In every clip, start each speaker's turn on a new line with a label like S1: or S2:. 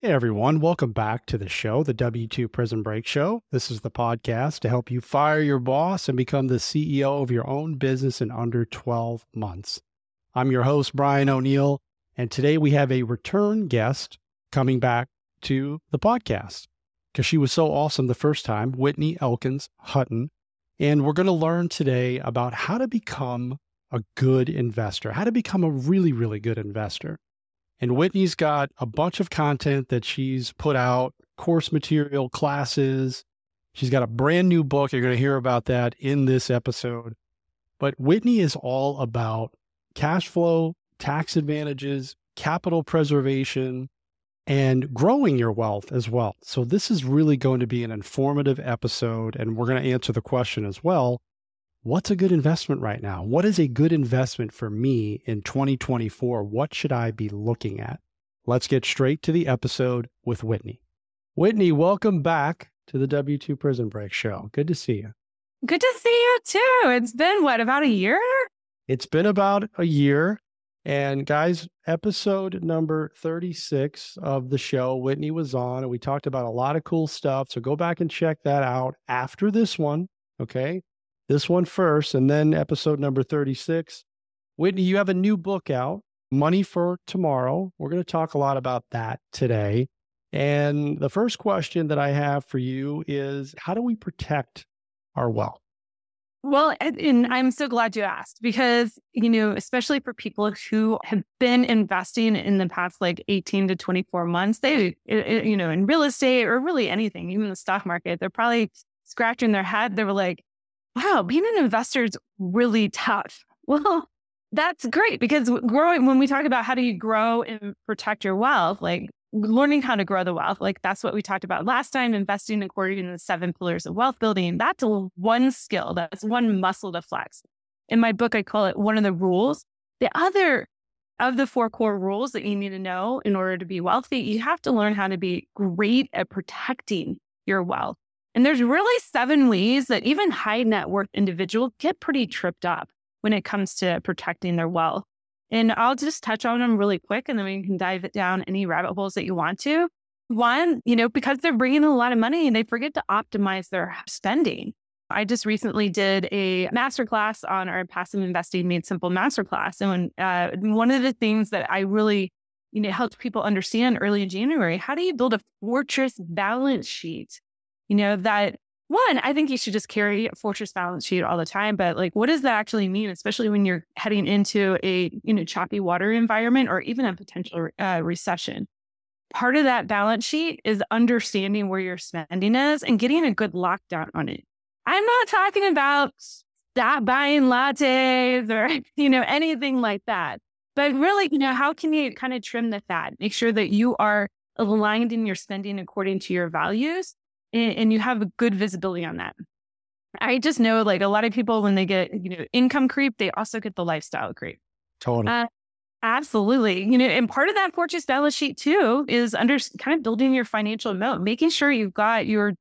S1: Hey everyone, welcome back to the show, the W2 Prison Break Show. This is the podcast to help you fire your boss and become the CEO of your own business in under 12 months. I'm your host, Brian O'Neill, and today we have a return guest coming back to the podcast because she was so awesome the first time, Whitney Elkins Hutton. And we're going to learn today about how to become a good investor, how to become a really, really good investor. And Whitney's got a bunch of content that she's put out, course material, classes. She's got a brand new book. You're going to hear about that in this episode. But Whitney is all about cash flow, tax advantages, capital preservation, and growing your wealth as well. So, this is really going to be an informative episode. And we're going to answer the question as well what's a good investment right now? What is a good investment for me in 2024? What should I be looking at? Let's get straight to the episode with Whitney. Whitney, welcome back to the W2 Prison Break Show. Good to see you.
S2: Good to see you too. It's been what, about a year?
S1: It's been about a year. And guys, episode number 36 of the show, Whitney was on, and we talked about a lot of cool stuff. So go back and check that out after this one. Okay this one first, and then episode number 36. Whitney, you have a new book out, Money for Tomorrow. We're going to talk a lot about that today. And the first question that I have for you is how do we protect our wealth?
S2: Well, and I'm so glad you asked because, you know, especially for people who have been investing in the past like 18 to 24 months, they, you know, in real estate or really anything, even the stock market, they're probably scratching their head. They were like, wow, being an investor is really tough. Well, that's great because growing, when we talk about how do you grow and protect your wealth, like learning how to grow the wealth, like that's what we talked about last time, investing according to the seven pillars of wealth building. That's one skill, that's one muscle to flex. In my book, I call it one of the rules. The other of the four core rules that you need to know in order to be wealthy, you have to learn how to be great at protecting your wealth. And there's really seven ways that even high net worth individuals get pretty tripped up when it comes to protecting their wealth. And I'll just touch on them really quick and then we can dive it down any rabbit holes that you want to. One, you know, because they're bringing in a lot of money and they forget to optimize their spending. I just recently did a masterclass on our passive investing made simple masterclass. And when, uh, one of the things that I really, you know, helped people understand early in January, how do you build a fortress balance sheet you know, that one, I think you should just carry a fortress balance sheet all the time. But like, what does that actually mean, especially when you're heading into a, you know, choppy water environment or even a potential uh, recession? Part of that balance sheet is understanding where your spending is and getting a good lockdown on it. I'm not talking about stop buying lattes or, you know, anything like that. But really, you know, how can you kind of trim the fat? Make sure that you are aligned in your spending according to your values and, and you have a good visibility on that. I just know like a lot of people when they get, you know, income creep, they also get the lifestyle creep.
S1: Totally. Uh,
S2: absolutely. You know, and part of that fortress balance sheet too is under kind of building your financial moat, making sure you've got your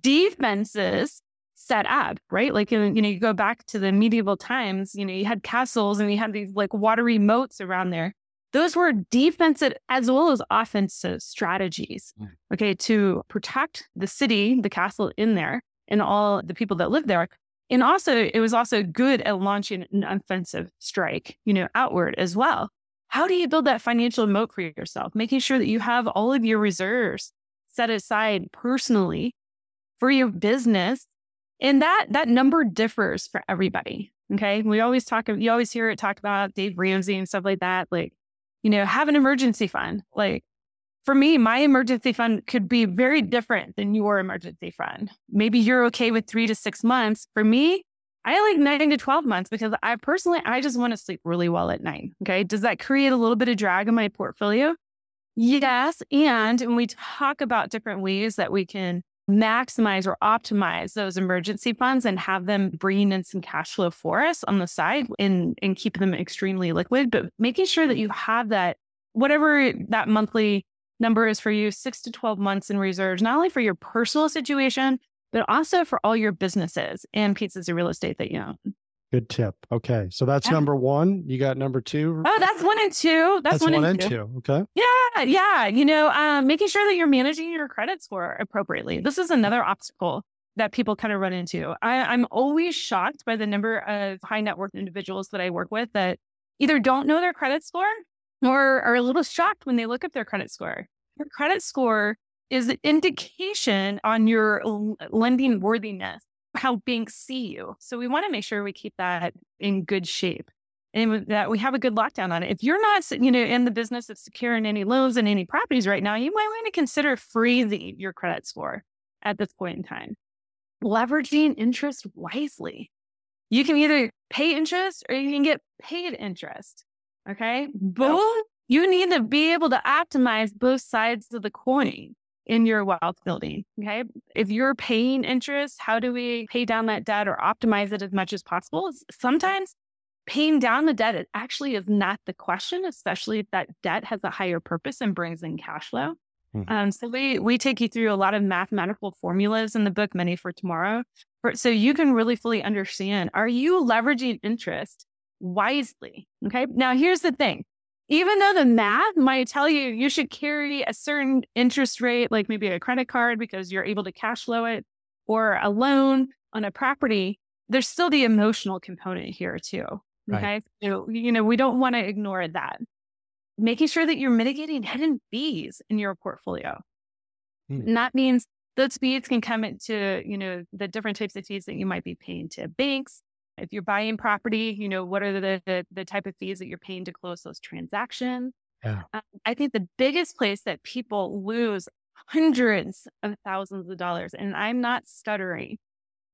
S2: defenses set up, right? Like, you know, you go back to the medieval times, you know, you had castles and you had these like watery moats around there those were defensive as well as offensive strategies, mm. okay, to protect the city, the castle in there, and all the people that live there. And also, it was also good at launching an offensive strike, you know, outward as well. How do you build that financial moat for yourself? Making sure that you have all of your reserves set aside personally for your business. And that that number differs for everybody. Okay. We always talk, you always hear it talked about Dave Ramsey and stuff like that. Like you know, have an emergency fund. Like for me, my emergency fund could be very different than your emergency fund. Maybe you're okay with three to six months. For me, I like nine to 12 months because I personally, I just want to sleep really well at night. Okay. Does that create a little bit of drag in my portfolio? Yes. And when we talk about different ways that we can maximize or optimize those emergency funds and have them bring in some cash flow for us on the side and, and keep them extremely liquid, but making sure that you have that, whatever that monthly number is for you, six to 12 months in reserves, not only for your personal situation, but also for all your businesses and pieces of real estate that you own.
S1: Good tip. Okay. So that's
S2: Yeah.
S1: number one. You got number two.
S2: Oh, that's one and two. That's, one,
S1: one
S2: and two.
S1: two. Okay.
S2: Yeah, yeah. You know, um, making sure that you're managing your credit score appropriately. This is another obstacle that people kind of run into. I, I'm always shocked by the number of high net worth individuals that I work with that either don't know their credit score or are a little shocked when they look up their credit score. Your credit score is an indication on your l- lending worthiness, how banks see you. So we want to make sure we keep that in good shape and that we have a good lockdown on it. If you're not, you know, in the business of securing any loans and any properties right now, you might want to consider freezing your credit score at this point in time. Leveraging interest wisely. You can either pay interest or you can get paid interest. Okay. Both, you need to be able to optimize both sides of the coin in your wealth building. Okay. If you're paying interest, how do we pay down that debt or optimize it as much as possible? Sometimes paying down the debt it actually is not the question, especially if that debt has a higher purpose and brings in cash flow.
S1: Mhm.
S2: Um, so we we take you through a lot of mathematical formulas in the book, Money for Tomorrow, for, so you can really fully understand: Are you leveraging interest wisely? Okay. Now here's the thing: even though the math might tell you you should carry a certain interest rate, like maybe a credit card because you're able to cash flow it, or a loan on a property, there's still the emotional component here too.
S1: Right.
S2: Okay. So, you know, we don't want to ignore that. Making sure that you're mitigating hidden fees in your portfolio.
S1: Hmm.
S2: And that means those fees can come into, you know, the different types of fees that you might be paying to banks. If you're buying property, you know, what are the the, the type of fees that you're paying to close those transactions?
S1: Yeah.
S2: Um, I think the biggest place that people lose hundreds of thousands of dollars, and I'm not stuttering,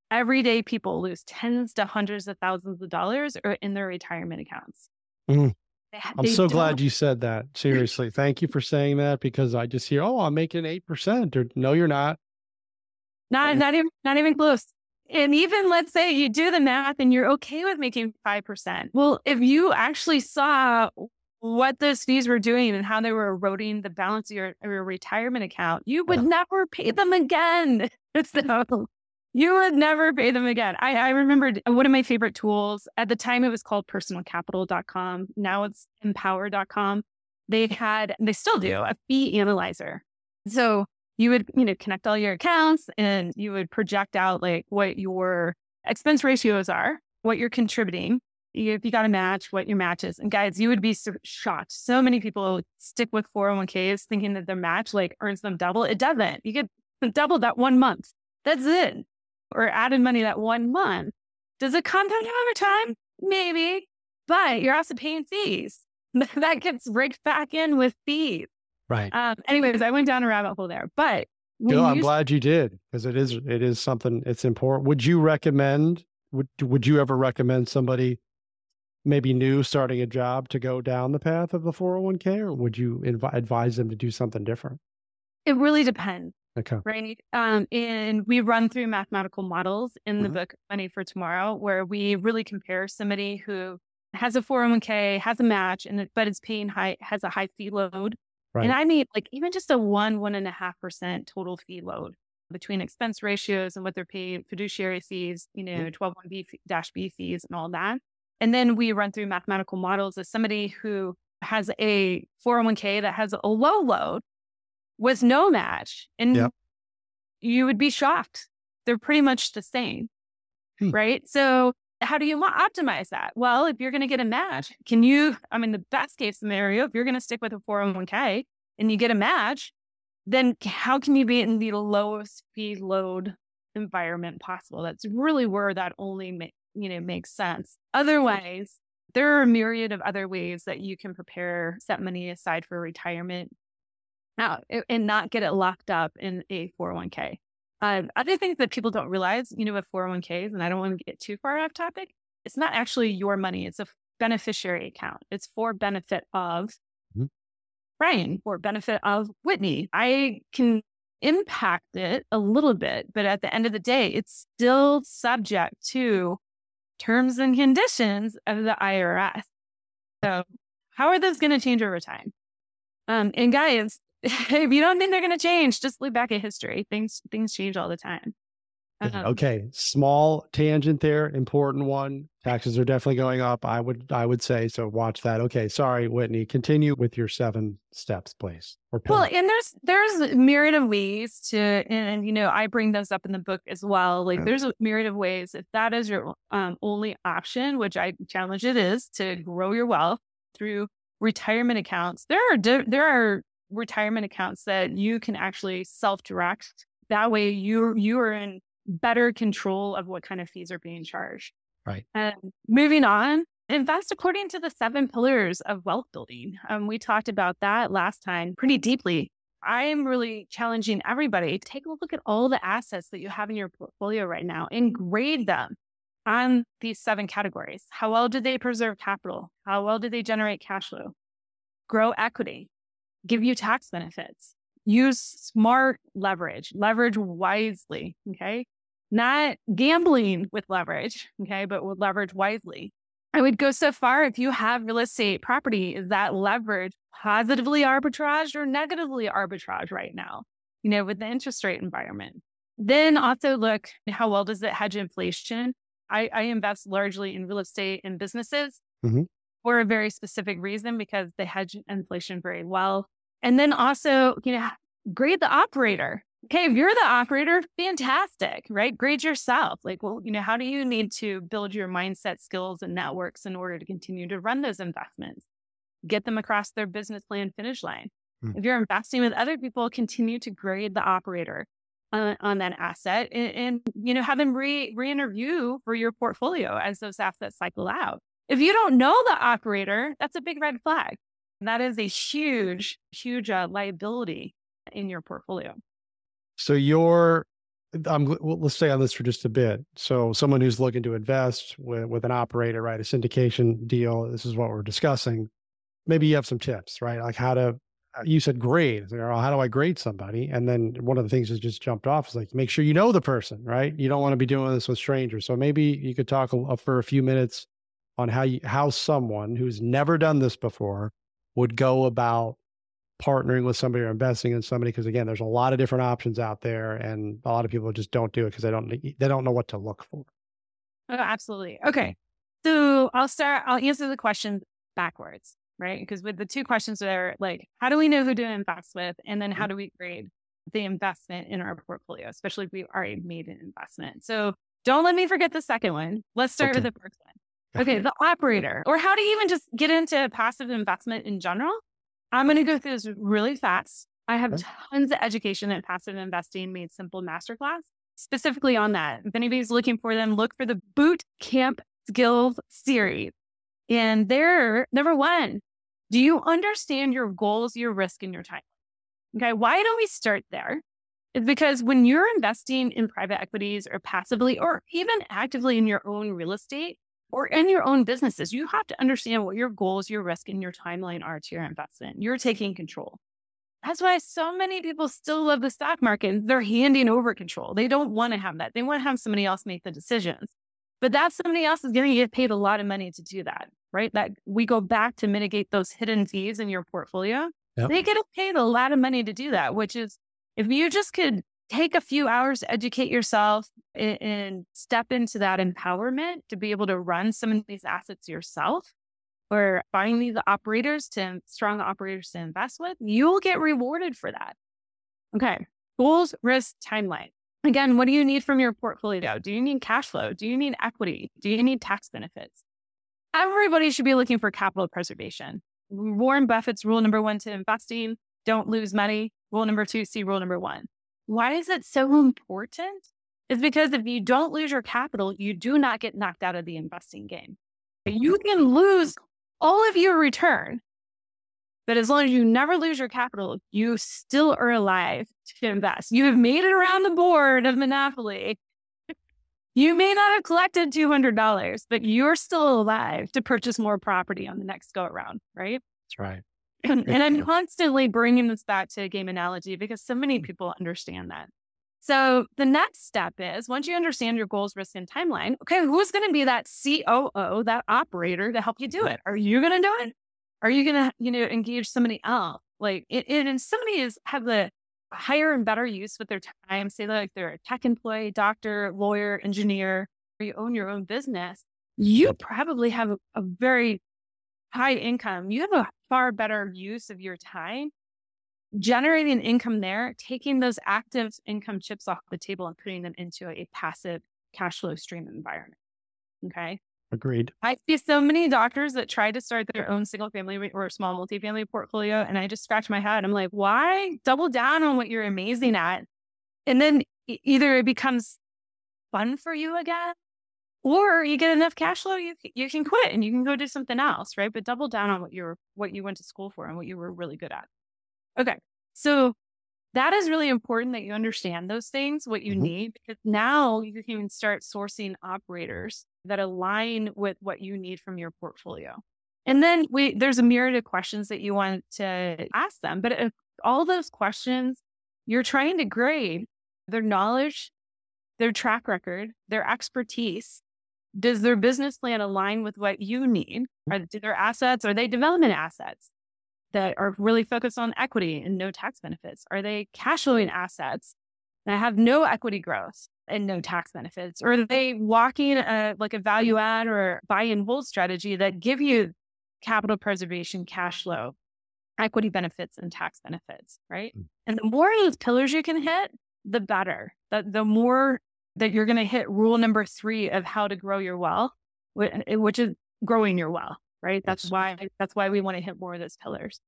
S2: every day people lose tens to hundreds of thousands of dollars or in their retirement accounts.
S1: Mhm.
S2: They
S1: I'm
S2: they
S1: so
S2: don't-
S1: glad you said that. Seriously. Thank you for saying that because I just hear, oh, I'm making 8%. Or no, you're not.
S2: Not not even not even close. And even let's say you do the math and you're okay with making five percent. Well, if you actually saw what those fees were doing and how they were eroding the balance of your, your retirement account, you would
S1: Yeah.
S2: never pay them again. So you would never pay them again. I, I remembered one of my favorite tools at the time it was called personalcapital.com. Now it's empower.com. They had, they still do a fee analyzer. So you would, you know, connect all your accounts and you would project out like what your expense ratios are, what you're contributing. If you got a match, what your match is. And guys, you would be so shocked. So many people stick with 401ks thinking that their match like earns them double. It doesn't. You get double that one month. That's it. Or added money that one month. Does it compound over time? Maybe. But you're also paying fees. that gets raked back in with fees.
S1: Right.
S2: Um, anyways, I went down a rabbit hole there. But
S1: Good. I'm
S2: you-
S1: glad you did because it is it is something it's important. Would you recommend would would you ever recommend somebody maybe new starting a job to go down the path of the 401k or would you inv- advise them to do something different?
S2: it really depends.
S1: Okay.
S2: right? Um, and we run through mathematical models in the
S1: Mhm.
S2: book Money for Tomorrow, where we really compare somebody who has a 401k, has a match, and but it's paying high, has a high fee load.
S1: Right.
S2: And I mean, like even just a one, one and a half percent total fee load between expense ratios and what they're paying, fiduciary fees, you know, 121B dash B fees and all that. And then we run through mathematical models as somebody who has a 401k that has a low load with no match. And
S1: Yep.
S2: you would be shocked. They're pretty much the same.
S1: Hmm.
S2: Right. So, how do you optimize that? Well, if you're going to get a match, can you, I mean, the best case scenario, if you're going to stick with a 401k and you get a match, then how can you be in the lowest fee load environment possible? That's really where that only you know makes sense. Otherwise, there are a myriad of other ways that you can prepare, set money aside for retirement uh, now and not get it locked up in a 401k. Um, other things that people don't realize, you know, with 401ks, and I don't want to get too far off topic, it's not actually your money. It's a beneficiary account. It's for benefit of
S1: Mhm.
S2: Brian, for benefit of Whitney. I can impact it a little bit, but at the end of the day, it's still subject to terms and conditions of the IRS. So, how are those going to change over time? Um, and guys, if you don't think they're going to change, just look back at history. Things things change all the time.
S1: Um, okay, small tangent there, important one. Taxes are definitely going up. I would I would say so. Watch that. Okay, sorry, Whitney. Continue with your seven steps, please.
S2: well, and there's there's a myriad of ways to, and you know I bring those up in the book as well. Like there's a myriad of ways. If that is your um, only option, which I challenge it is, to grow your wealth through retirement accounts, there are there are retirement accounts that you can actually self direct. That way, you you are in better control of what kind of fees are being charged.
S1: Right.
S2: And moving on, invest according to the seven pillars of wealth building. Um, we talked about that last time pretty deeply. I am really challenging everybody take a look at all the assets that you have in your portfolio right now and grade them on these seven categories. How well do they preserve capital? How well do they generate cash flow? Grow equity, give you tax benefits, use smart leverage, leverage wisely. Okay. Not gambling with leverage. Okay. But with leverage wisely. I would go so far if you have real estate property, is that leverage positively arbitraged or negatively arbitraged right now, you know, with the interest rate environment? Then also look how well does it hedge inflation? I, I invest largely in real estate and businesses mm-hmm. For a very specific reason because they hedge inflation very well. And then also, you know, grade the operator. Okay, if you're the operator, fantastic, right? Grade yourself. Like, well, you know, how do you need to build your mindset skills and networks in order to continue to run those investments? Get them across their business plan finish line. Mm. If you're investing with other people, continue to grade the operator on, on that asset and, and, you know, have them re re-interview for your portfolio as those assets cycle out. If you don't know the operator, that's a big red flag. That is a huge, huge uh, liability in your portfolio.
S1: So you're, I'm, well, let's stay on this for just a bit. So someone who's looking to invest with, with an operator, right, a syndication deal, this is what we're discussing. Maybe you have some tips, right? Like how to, uh, you said grade. How do I grade somebody? And then one of the things that just jumped off is like, make sure you know the person, right? You don't want to be doing this with strangers. So maybe you could talk for a few minutes on how you, how someone who's never done this before would go about partnering with somebody or investing in somebody because again there's a lot of different options out there and a lot of people just don't do it because they don't they don't know what to look for.
S2: Oh, absolutely. Okay. So i'll start i'll answer the question backwards right? Because with the two questions there like how do we know who to invest with? And then how mm-hmm. do we grade the investment in our portfolio especially if we've already made an investment? So don't let me forget the second one. Let's start okay. with the first one Okay, the operator, or how to even just get into passive investment in general. I'm going to go through this really fast. I have tons of education in passive investing made simple masterclass specifically on that. If anybody's looking for them, look for the Boot Camp Skills series. And there, number one, do you understand your goals, your risk, and your time? Okay, why don't we start there? It's because when you're investing in private equities or passively or even actively in your own real estate, or in your own businesses, you have to understand what your goals, your risk, and your timeline are to your investment. You're taking control. That's why so many people still love the stock market. They're handing over control. They don't want to have that. They want to have somebody else make the decisions. But that somebody else is going to get paid a lot of money to do that, right? That we go back to mitigate those hidden fees in your portfolio. Yep. They get paid a lot of money to do that, which is if you just could take a few hours educate yourself and, and step into that empowerment to be able to run some of these assets yourself or find these operators to strong operators to invest with, you'll get rewarded for that. Okay. Goals, risk, timeline. Again, what do you need from your portfolio? Do you need cash flow? Do you need equity? Do you need tax benefits? Everybody should be looking for capital preservation. Warren Buffett's rule number one to investing don't lose money. Rule number two, see rule number one. Why is it so important? Is because if you don't lose your capital, you do not get knocked out of the investing game. You can lose all of your return, but as long as you never lose your capital, you still are alive to invest. You have made it around the board of Monopoly. You may not have collected $200, but you're still alive to purchase more property on the next go around, right?
S1: That's right.
S2: And, and I'm constantly bringing this back to a game analogy because so many mm. people understand that. So the next step is once you understand your goals, risk, and timeline, okay, who's going to be that COO, that operator to help you do it? Are you going to do it? Are you going to, you know, engage somebody else? Like, it, it, and somebody is have the higher and better use with their time. Say like they're a tech employee, doctor, lawyer, engineer, or you own your own business, you probably have a, a very high income. You have a far better use of your time generating income there, taking those active income chips off the table and putting them into a passive cash flow stream environment. Okay.
S1: Agreed.
S2: I see so many doctors that try to start their own single family or small multifamily portfolio. And I just scratch my head. I'm like, why double down on what you're amazing at? And then either it becomes fun for you again, or you get enough cash flow, you, you can quit and you can go do something else. Right. But double down on what you're, what you went to school for and what you were really good at. Okay. So that is really important that you understand those things, what you mm-hmm. need, because now you can start sourcing operators that align with what you need from your portfolio. And then we there's a myriad of questions that you want to ask them, but if all those questions you're trying to grade their knowledge, their track record, their expertise. Does their business plan align with what you need? Are their assets? Are they development assets? that are really focused on equity and no tax benefits? Are they cash flowing assets that have no equity growth and no tax benefits? Or are they walking a, like a value add or buy and hold strategy that give you capital preservation, cash flow, equity benefits, and tax benefits, right? Mm. And the more of those pillars you can hit, the better. The, the more that you're going to hit rule number three of how to grow your wealth, which is growing your wealth right? That's yes. why that's why we want to hit more of those pillars.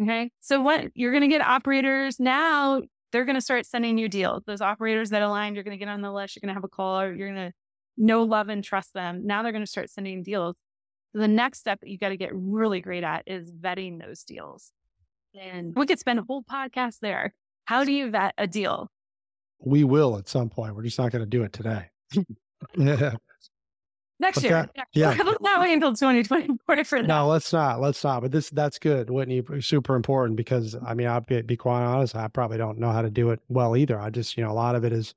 S2: Okay. So what you're going to get operators now, they're going to start sending you deals. Those operators that align, you're going to get on the list, you're going to have a call, or you're going to know, love, and trust them. Now they're going to start sending deals. So the next step that you got to get really great at is vetting those deals. And we could spend a whole podcast there. How do you vet a deal?
S1: We will at some point. We're just not going to do it today.
S2: Next year. That, yeah. Let's not wait until 2024 for that.
S1: No, let's not. Let's not. But this that's good, Whitney. Super important because I mean, I'll be, be quite honest. I probably don't know how to do it well either. I just, you know, a lot of it is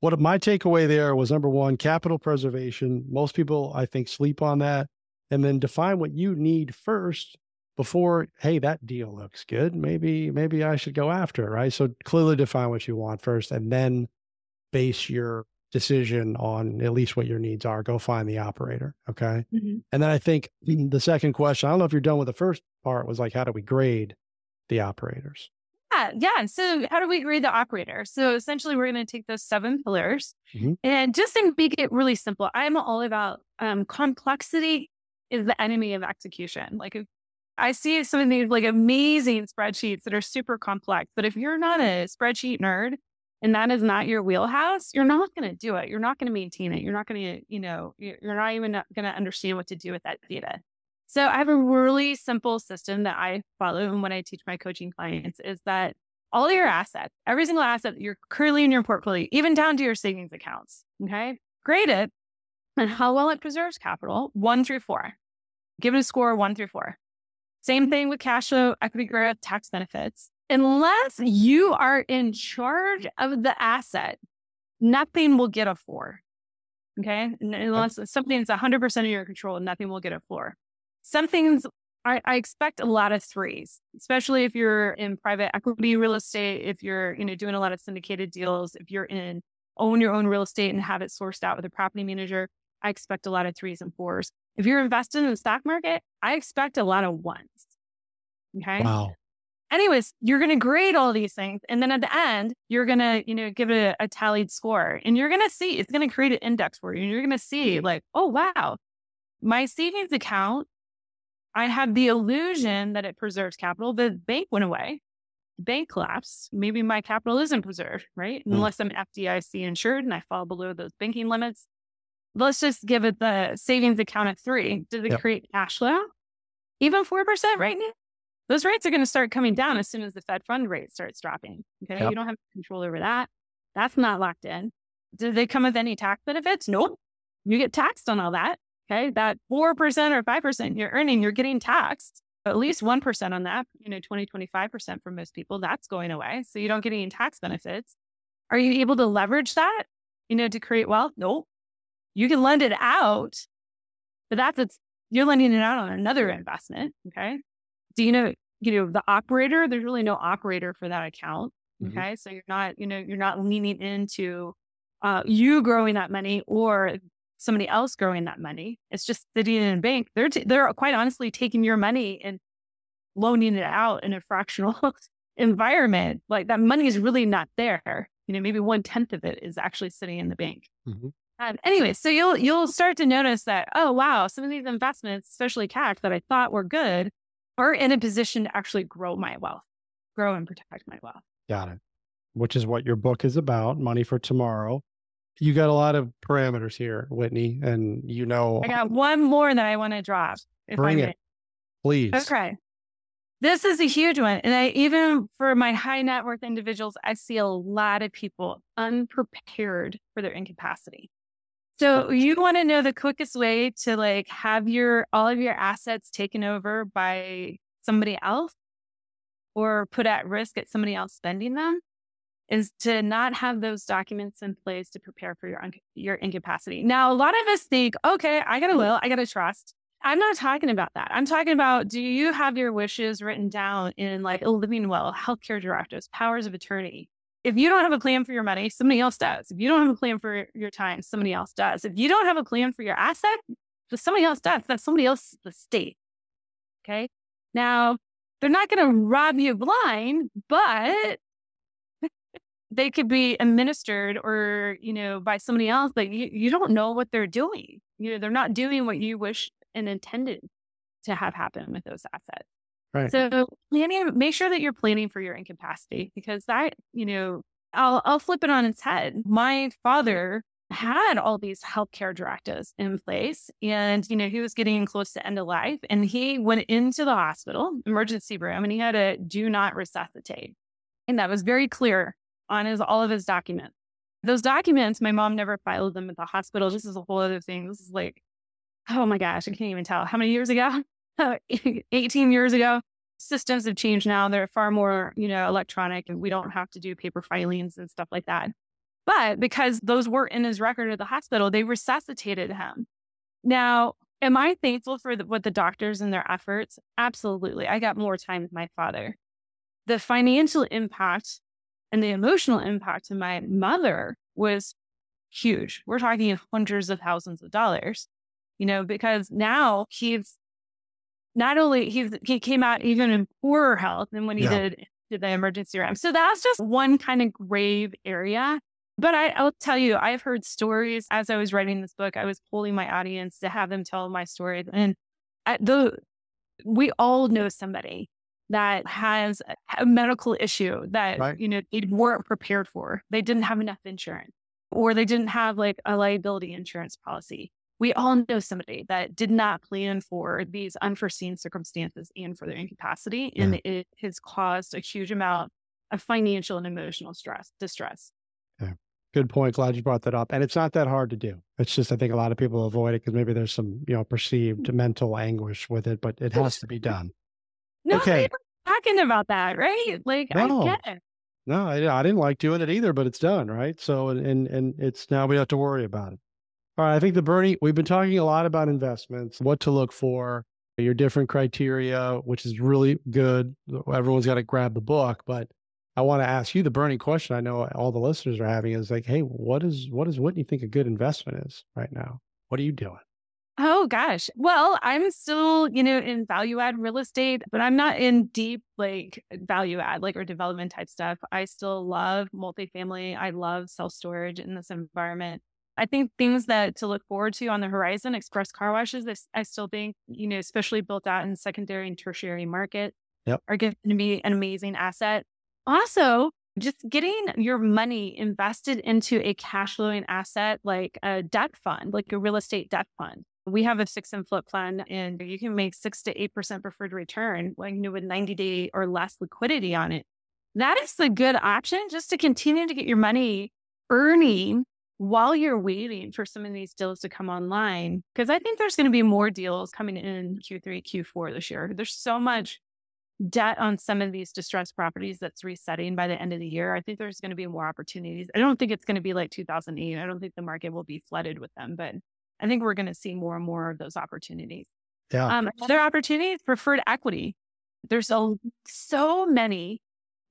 S1: what my takeaway there was number one, capital preservation. Most people, I think, sleep on that. And then define what you need first before, hey, that deal looks good. Maybe, maybe I should go after it. Right. So clearly define what you want first and then base your decision on at least what your needs are. Go find the operator. Okay. Mm-hmm. And then I think the second question, I don't know if you're done with the first part, was like, how do we grade the operators?
S2: Yeah. Yeah. So, how do we grade the operator? So, essentially, we're going to take those seven pillars mm-hmm. and just to make it really simple, I'm all about um, complexity is the enemy of execution. Like, if I see some of these like amazing spreadsheets that are super complex, but if you're not a spreadsheet nerd, and that is not your wheelhouse, you're not going to do it. You're not going to maintain it. You're not going to, you know, you're not even going to understand what to do with that data. So I have a really simple system that I follow and when I teach my coaching clients is that all your assets, every single asset that you're currently in your portfolio, even down to your savings accounts, okay, grade it and how well it preserves capital, one through four. Give it a score one through four. Same thing with cash flow, equity growth, tax benefits unless you are in charge of the asset, nothing will get a four. Okay. Unless something's 100% of your control, nothing will get a four. Some things I, I, expect a lot of threes, especially if you're in private equity real estate, if you're, you know, doing a lot of syndicated deals, if you're in own your own real estate and have it sourced out with a property manager, I expect a lot of threes and fours. If you're invested in the stock market, I expect a lot of ones. Okay.
S1: Wow.
S2: Anyways, you're going to grade all these things. And then at the end, you're going to, you know, give it a, a tallied score and you're going to see, it's going to create an index for you. And you're going to see like, oh, wow, my savings account, I have the illusion that it preserves capital. The bank went away. The bank collapsed. Maybe my capital isn't preserved, right? Mm. Unless I'm FDIC insured and I fall below those banking limits. Let's just give it the savings account at three. Does it yep. create cash flow? Even 4% right now? those rates are going to start coming down as soon as the Fed fund rate starts dropping. Okay. Yep. You don't have control over that. That's not locked in. Do they come with any tax benefits? Nope. You get taxed on all that. Okay. That 4% or 5% you're earning, you're getting taxed. At least 1% on that, you know, 20, 25% for most people, that's going away. So you don't get any tax benefits. Are you able to leverage that, you know, to create wealth? Nope. You can lend it out, but that's it's you're lending it out on another investment. Okay do you know, you know, the operator, there's really no operator for that account. Okay. Mm-hmm. So you're not, you know, you're not leaning into uh, you growing that money or somebody else growing that money. It's just sitting in a bank. They're, t- they're quite honestly taking your money and loaning it out in a fractional environment. Like that money is really not there. You know, maybe one tenth of it is actually sitting in the bank. Mm-hmm. Um, anyway, so you'll you'll start to notice that oh wow, some of these investments, especially cash that I thought were good, are in a position to actually grow my wealth, grow and protect my wealth.
S1: Got it. Which is what your book is about, Money for Tomorrow. You got a lot of parameters here, Whitney, and you know.
S2: I got one more that I want to drop.
S1: Bring it, please.
S2: Okay. This is a huge one. And I even for my high net worth individuals, I see a lot of people unprepared for their incapacity. So you want to know the quickest way to like have your all of your assets taken over by somebody else or put at risk at somebody else spending them is to not have those documents in place to prepare for your your incapacity. Now, a lot of us think, okay, I got a mm. will, I got a trust. I'm not talking about that. I'm talking about do you have your wishes written down in like a living will, healthcare directives, powers of attorney, if you don't have a plan for your money, somebody else does. If you don't have a plan for your time, somebody else does. If you don't have a plan for your asset, somebody else does. That's somebody else's estate. Okay. Now, they're not going to rob you blind, but they could be administered or, you know, by somebody else, but you, you don't know what they're doing. You know, they're not doing what you wish and intended to have happen with those assets.
S1: Right.
S2: So planning, make sure that you're planning for your incapacity because that, you know, I'll I'll flip it on its head. My father had all these healthcare directives in place and you know he was getting close to end of life and he went into the hospital emergency room and he had a do not resuscitate. And that was very clear on his all of his documents. Those documents my mom never filed them at the hospital. This is a whole other thing. This is like oh my gosh i can't even tell. How many years ago 18 years ago. Systems have changed now. They're far more, you know, electronic and we don't have to do paper filings and stuff like that. But because those were in his record at the hospital, they resuscitated him. Now, am I thankful for the, what the doctors and their efforts? Absolutely. I got more time with my father. The financial impact and the emotional impact to my mother was huge. We're talking hundreds of thousands of dollars, you know, because now he's not only he's he came out even in poorer health than when he yeah. did did the emergency room. So that's just one kind of grave area. But I, I'll tell you, I've heard stories as I was writing this book. I was polling my audience to have them tell my stories, and I, the we all know somebody that has a medical issue that right. you know they weren't prepared for. They didn't have enough insurance, or they didn't have like a liability insurance policy we all know somebody that did not plan for these unforeseen circumstances and for their incapacity. Yeah. And it has caused a huge amount of financial and emotional stress, distress.
S1: Yeah. Good point. Glad you brought that up. And it's not that hard to do. It's just, I think a lot of people avoid it because maybe there's some, you know, perceived mental anguish with it, but it has to be done.
S2: No, okay. talking about that, right? Like, no. I get it.
S1: No, I, I didn't like doing it either, but it's done, right? So, and and it's now we have to worry about it. All right. I think the Bernie, we've been talking a lot about investments, what to look for, your different criteria, which is really good. Everyone's got to grab the book, but I want to ask you the burning question I know all the listeners are having is like, hey, what is what is what does Whitney think a good investment is right now? What are you doing?
S2: Oh gosh. Well, I'm still, you know, in value add real estate, but I'm not in deep like value add like or development type stuff. I still love multifamily. I love self storage in this environment. I think things that to look forward to on the horizon, express car washes, I, I still think, mm. you know, especially built out in secondary and tertiary market
S1: yep.
S2: are going to be an amazing asset. Also, just getting your money invested into a cash flowing asset like a debt fund, like a real estate debt fund. We have a fix and flip fund and you can make six to 8% preferred return like, you know, with 90 day or less liquidity on it. That is a good option just to continue to get your money earning while you're waiting for some of these deals to come online, because I think there's going to be more deals coming in Q3, Q4 this year. There's so much debt on some of these distressed properties that's resetting by the end of the year. I think there's going to be more opportunities. I don't think it's going to be like 2008. I don't think the market will be flooded with them, but I think we're going to see more and more of those opportunities.
S1: Yeah.
S2: Um, other opportunities, preferred equity. There's a, so many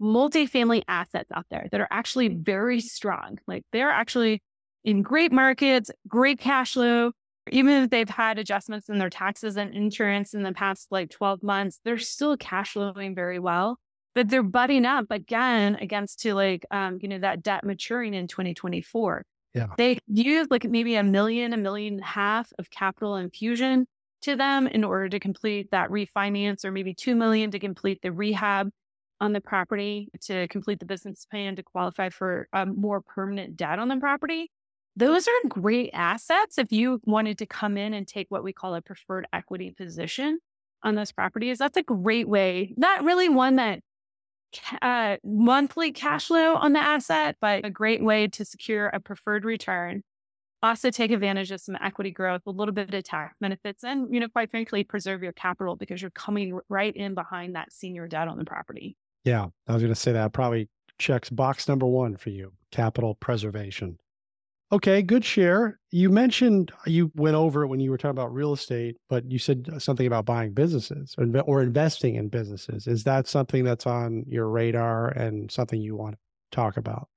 S2: multifamily assets out there that are actually very strong. Like they're actually in great markets, great cash flow. Even if they've had adjustments in their taxes and insurance in the past like 12 months, they're still cash flowing very well. But they're butting up again against to like um, you know, that debt maturing in 2024.
S1: Yeah.
S2: They use like maybe a million, a million and a half of capital infusion to them in order to complete that refinance, or maybe two million to complete the rehab on the property, to complete the business plan, to qualify for a more permanent debt on the property. Those are great assets if you wanted to come in and take what we call a preferred equity position on those properties. That's a great way, not really one that uh, monthly cash flow on the asset, but a great way to secure a preferred return. Also, take advantage of some equity growth, a little bit of tax benefits, and you know, quite frankly, preserve your capital because you're coming right in behind that senior debt on the property.
S1: Yeah, I was going to say that probably checks box number one for you: capital preservation. Okay, good share. You mentioned uh, you went over it when you were talking about real estate, but you said uh, something about buying businesses or, or investing in businesses. Is that something that's on your radar and something you want to talk about?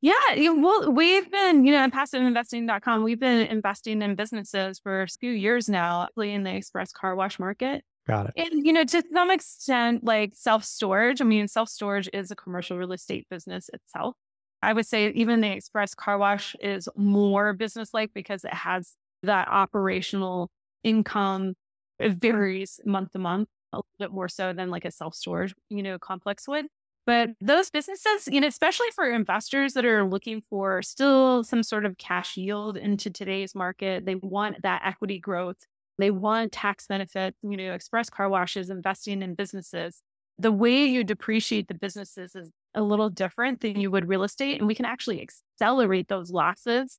S2: Yeah, well, we've been, you know, at passiveinvesting.com, we've been investing in businesses for a few years now, actually in the express car wash market.
S1: Got it.
S2: And, you know, to some extent, like self storage, I mean, self storage is a commercial real estate business itself. I would say even the express car wash is more business like because it has that operational income. It varies month to month a little bit more so than like a self storage, you know, complex would. But those businesses, you know, especially for investors that are looking for still some sort of cash yield into today's market, they want that equity growth. They want tax benefit, you know, express car washes, investing in businesses. The way you depreciate the businesses is a little different than you would real estate. And we can actually accelerate those losses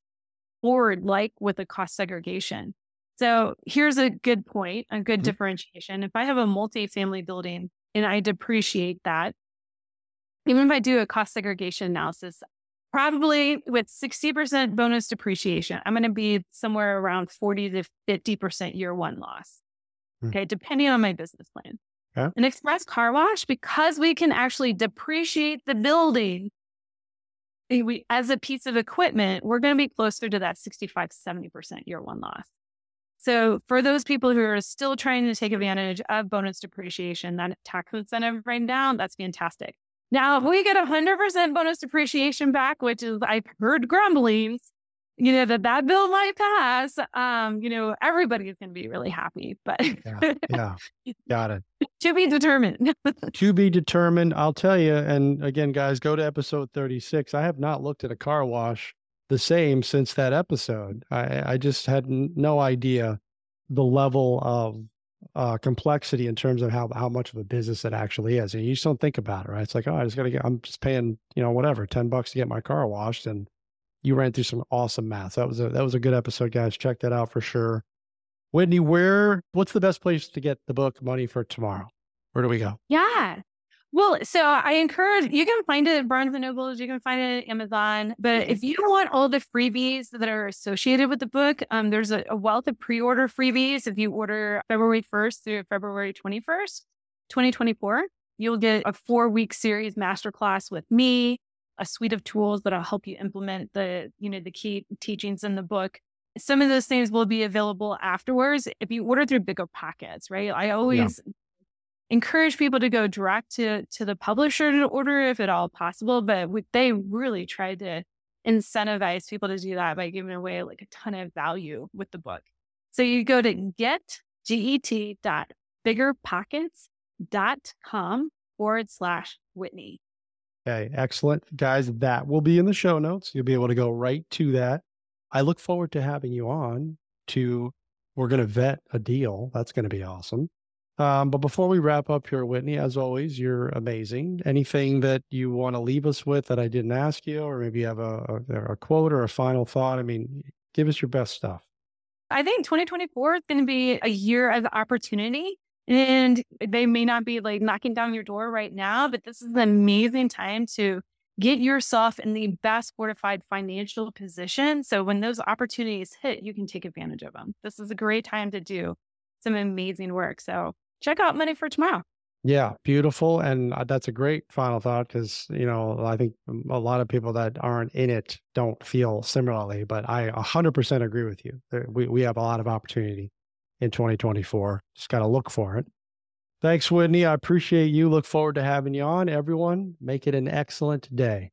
S2: forward, like with a cost segregation. So here's a good point, a good mm-hmm. differentiation. If I have a multi-family building and I depreciate that, even if I do a cost segregation analysis, probably with 60% bonus depreciation, I'm going to be somewhere around 40 to 50% year one loss. Mm-hmm. Okay. Depending on my business plan. Okay. An express car wash, because we can actually depreciate the building eh, we, as a piece of equipment, we're going to be closer to that 65, 70% year one loss. So for those people who are still trying to take advantage of bonus depreciation, that tax incentive right now, that's fantastic. Now, if we get 100% bonus depreciation back, which is I've heard grumblings, you know, that that bill might pass, um, you know, everybody is going to be really happy. But
S1: yeah, yeah, got it.
S2: to be determined.
S1: to be determined. I'll tell you. And again, guys, go to episode 36. I have not looked at a car wash the same since that episode. I, I just had n- no idea the level of uh, complexity in terms of how how much of a business it actually is. And you just don't think about it, right? It's like, oh, I just got to get. I'm just paying, you know, whatever, ten bucks to get my car washed, and you ran through some awesome math. That was a that was a good episode, guys. Check that out for sure. Whitney, where what's the best place to get the book Money for Tomorrow? Where do we go?
S2: Yeah. Well, so I encourage you can find it at Barnes and Nobles, you can find it at Amazon. But if you want all the freebies that are associated with the book, um, there's a, a wealth of pre-order freebies. If you order February 1st through February 21st, 2024, you'll get a four-week series masterclass with me, a suite of tools that'll help you implement the, you know, the key teachings in the book. Some of those things will be available afterwards if you order through BiggerPockets, right? I always yeah. encourage people to go direct to to the publisher to order if at all possible, but we, they really try to incentivize people to do that by giving away like a ton of value with the book. So you go to get get dot biggerpockets.com forward slash Whitney.
S1: Okay, excellent. Guys, that will be in the show notes. You'll be able to go right to that. I look forward to having you on to, we're going to vet a deal. That's going to be awesome. Um, but before we wrap up here, Whitney, as always, you're amazing. Anything that you want to leave us with that I didn't ask you, or maybe you have a, a, a quote or a final thought? I mean, give us your best stuff.
S2: I think 2024 is going to be a year of opportunity. And they may not be like knocking down your door right now, but this is an amazing time to get yourself in the best fortified financial position. So when those opportunities hit, you can take advantage of them. This is a great time to do some amazing work. So check out Money for Tomorrow.
S1: Yeah, beautiful. And uh, that's a great final thought because, you know, I think a lot of people that aren't in it don't feel similarly, but I 100% agree with you. We, we have a lot of opportunity in 2024. Just got to look for it. Thanks, Whitney. I appreciate you. Look forward to having you on. Everyone, make it an excellent day.